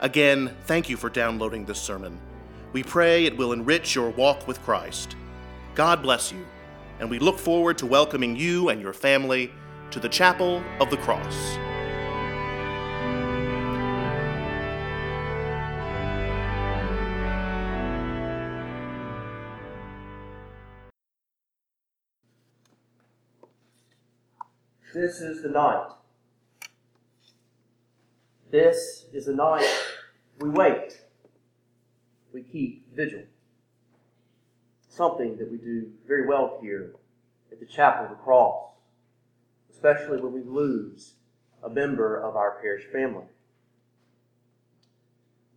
Again, thank you for downloading this sermon. We pray it will enrich your walk with Christ. God bless you, and we look forward to welcoming you and your family to the Chapel of the Cross. This is the night. This is the night we wait. We keep vigil. Something that we do very well here at the Chapel of the Cross, especially when we lose a member of our parish family.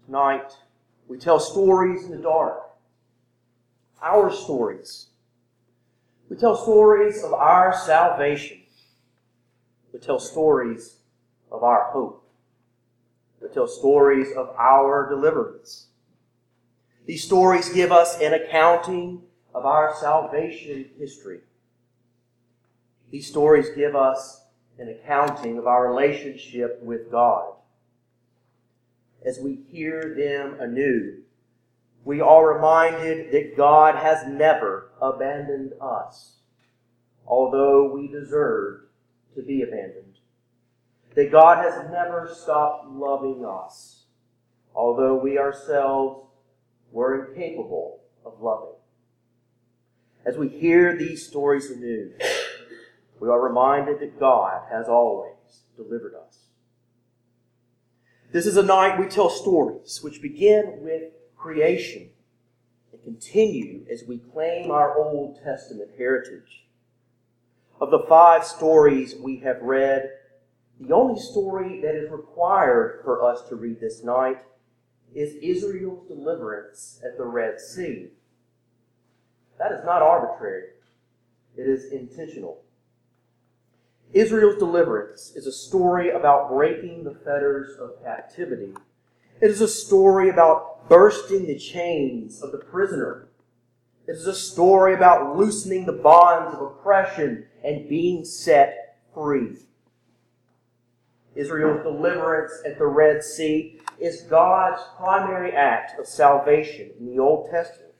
Tonight, we tell stories in the dark. Our stories. We tell stories of our salvation. We tell stories of our hope. We tell stories of our deliverance. These stories give us an accounting of our salvation history. These stories give us an accounting of our relationship with God. As we hear them anew, we are reminded that God has never abandoned us, although we deserved to be abandoned. That God has never stopped loving us, although we ourselves were incapable of loving. As we hear these stories anew, we are reminded that God has always delivered us. This is a night we tell stories which begin with creation and continue as we claim our Old Testament heritage. Of the five stories we have read, the only story that is required for us to read this night is Israel's deliverance at the Red Sea. That is not arbitrary, it is intentional. Israel's deliverance is a story about breaking the fetters of captivity. It is a story about bursting the chains of the prisoner. It is a story about loosening the bonds of oppression and being set free. Israel's deliverance at the Red Sea is God's primary act of salvation in the Old Testament.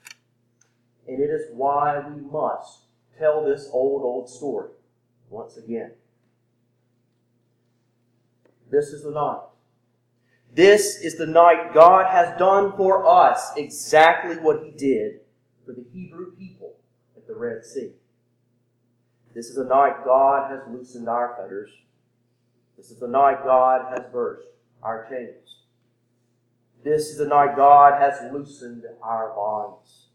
And it is why we must tell this old, old story once again. This is the night. This is the night God has done for us exactly what He did for the Hebrew people at the Red Sea. This is the night God has loosened our fetters. This is the night God has burst our chains. This is the night God has loosened our bonds.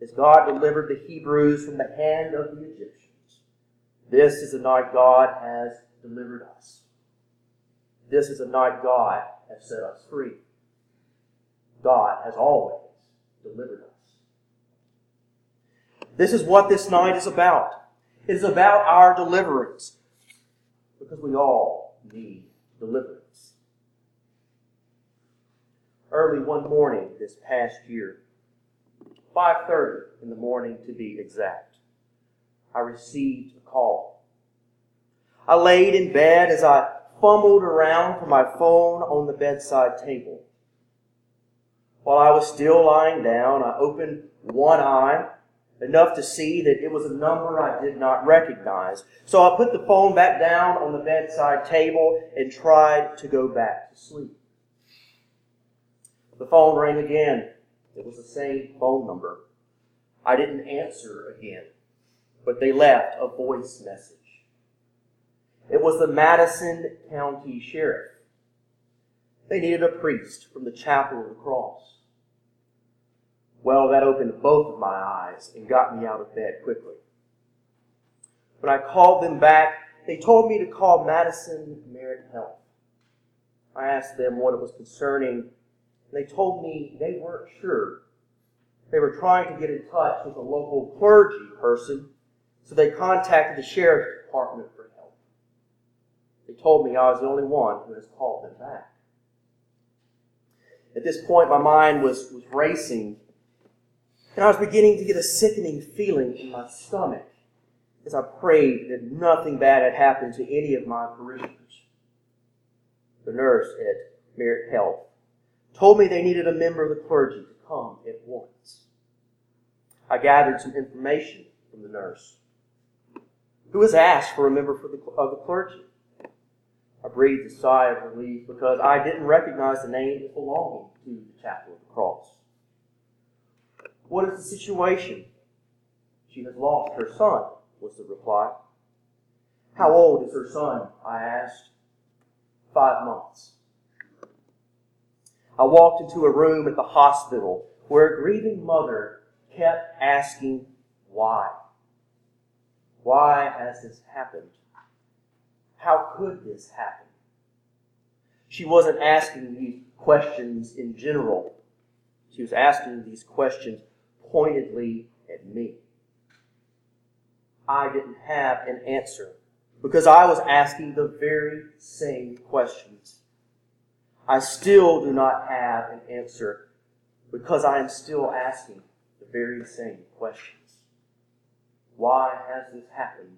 As God delivered the Hebrews from the hand of the Egyptians, this is the night God has delivered us. This is the night God has set us free. God has always delivered us. This is what this night is about. It is about our deliverance because we all need deliverance. Early one morning this past year, 5:30 in the morning to be exact, I received a call. I laid in bed as I fumbled around for my phone on the bedside table. While I was still lying down, I opened one eye enough to see that it was a number I did not recognize. So I put the phone back down on the bedside table and tried to go back to sleep. The phone rang again. It was the same phone number. I didn't answer again, but they left a voice message. It was the Madison County Sheriff. They needed a priest from the Chapel of the Cross. Well, that opened both of my eyes and got me out of bed quickly. When I called them back, they told me to call Madison Merit Health. I asked them what it was concerning, and they told me they weren't sure. They were trying to get in touch with a local clergy person, so they contacted the sheriff's department for help. They told me I was the only one who has called them back. At this point, my mind was, was racing, and I was beginning to get a sickening feeling in my stomach as I prayed that nothing bad had happened to any of my parishioners. The nurse at Merit Health told me they needed a member of the clergy to come at once. I gathered some information from the nurse, who was asked for a member for the, of the clergy. I breathed a sigh of relief because I didn't recognize the name belonging to the Chapel of the Cross. What is the situation? She has lost her son, was the reply. How old is her son? I asked. Five months. I walked into a room at the hospital where a grieving mother kept asking, Why? Why has this happened? How could this happen? She wasn't asking these questions in general. She was asking these questions pointedly at me. I didn't have an answer because I was asking the very same questions. I still do not have an answer because I am still asking the very same questions. Why has this happened?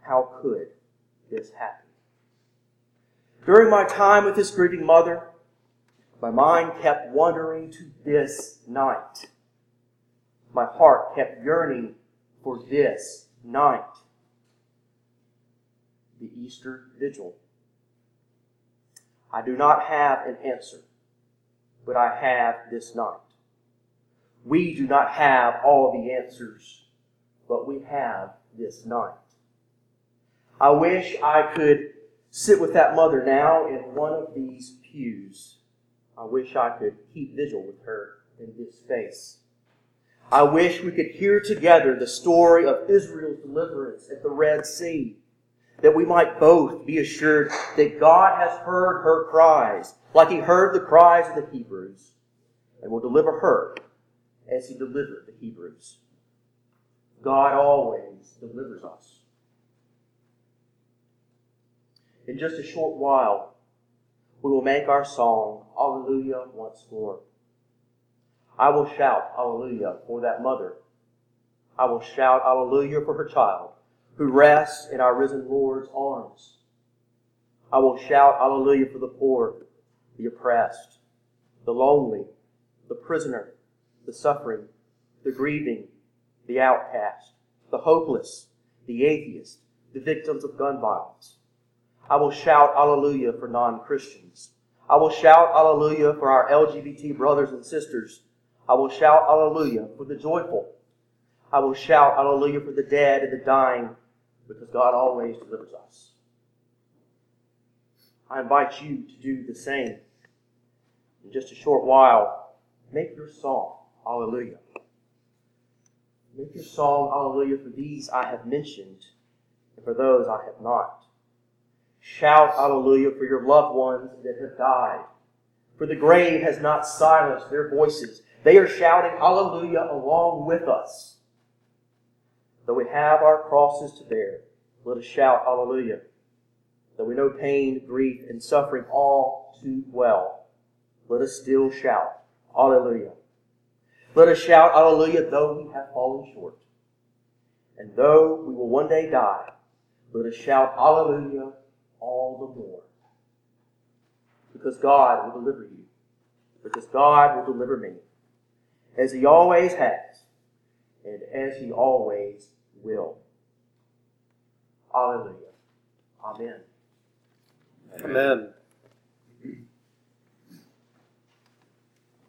How could this happen? During my time with this grieving mother, my mind kept wandering to this night. My heart kept yearning for this night. The Easter Vigil. I do not have an answer, but I have this night. We do not have all the answers, but we have this night. I wish I could sit with that mother now in one of these pews. I wish I could keep vigil with her in this space. I wish we could hear together the story of Israel's deliverance at the Red Sea, that we might both be assured that God has heard her cries, like he heard the cries of the Hebrews, and will deliver her as he delivered the Hebrews. God always delivers us. In just a short while, we will make our song, Alleluia, once more. I will shout Alleluia for that mother. I will shout Alleluia for her child who rests in our risen Lord's arms. I will shout Alleluia for the poor, the oppressed, the lonely, the prisoner, the suffering, the grieving, the outcast, the hopeless, the atheist, the victims of gun violence. I will shout Alleluia for non Christians. I will shout Alleluia for our LGBT brothers and sisters I will shout Alleluia for the joyful. I will shout Alleluia for the dead and the dying, because God always delivers us. I invite you to do the same. In just a short while, make your song, Alleluia. Make your song, Alleluia, for these I have mentioned, and for those I have not. Shout Alleluia for your loved ones that have died, for the grave has not silenced their voices they are shouting hallelujah along with us. Though we have our crosses to bear, let us shout hallelujah. Though we know pain, grief, and suffering all too well, let us still shout hallelujah. Let us shout hallelujah though we have fallen short. And though we will one day die, let us shout hallelujah all the more. Because God will deliver you. Because God will deliver me as he always has, and as he always will. Hallelujah. Amen. Amen.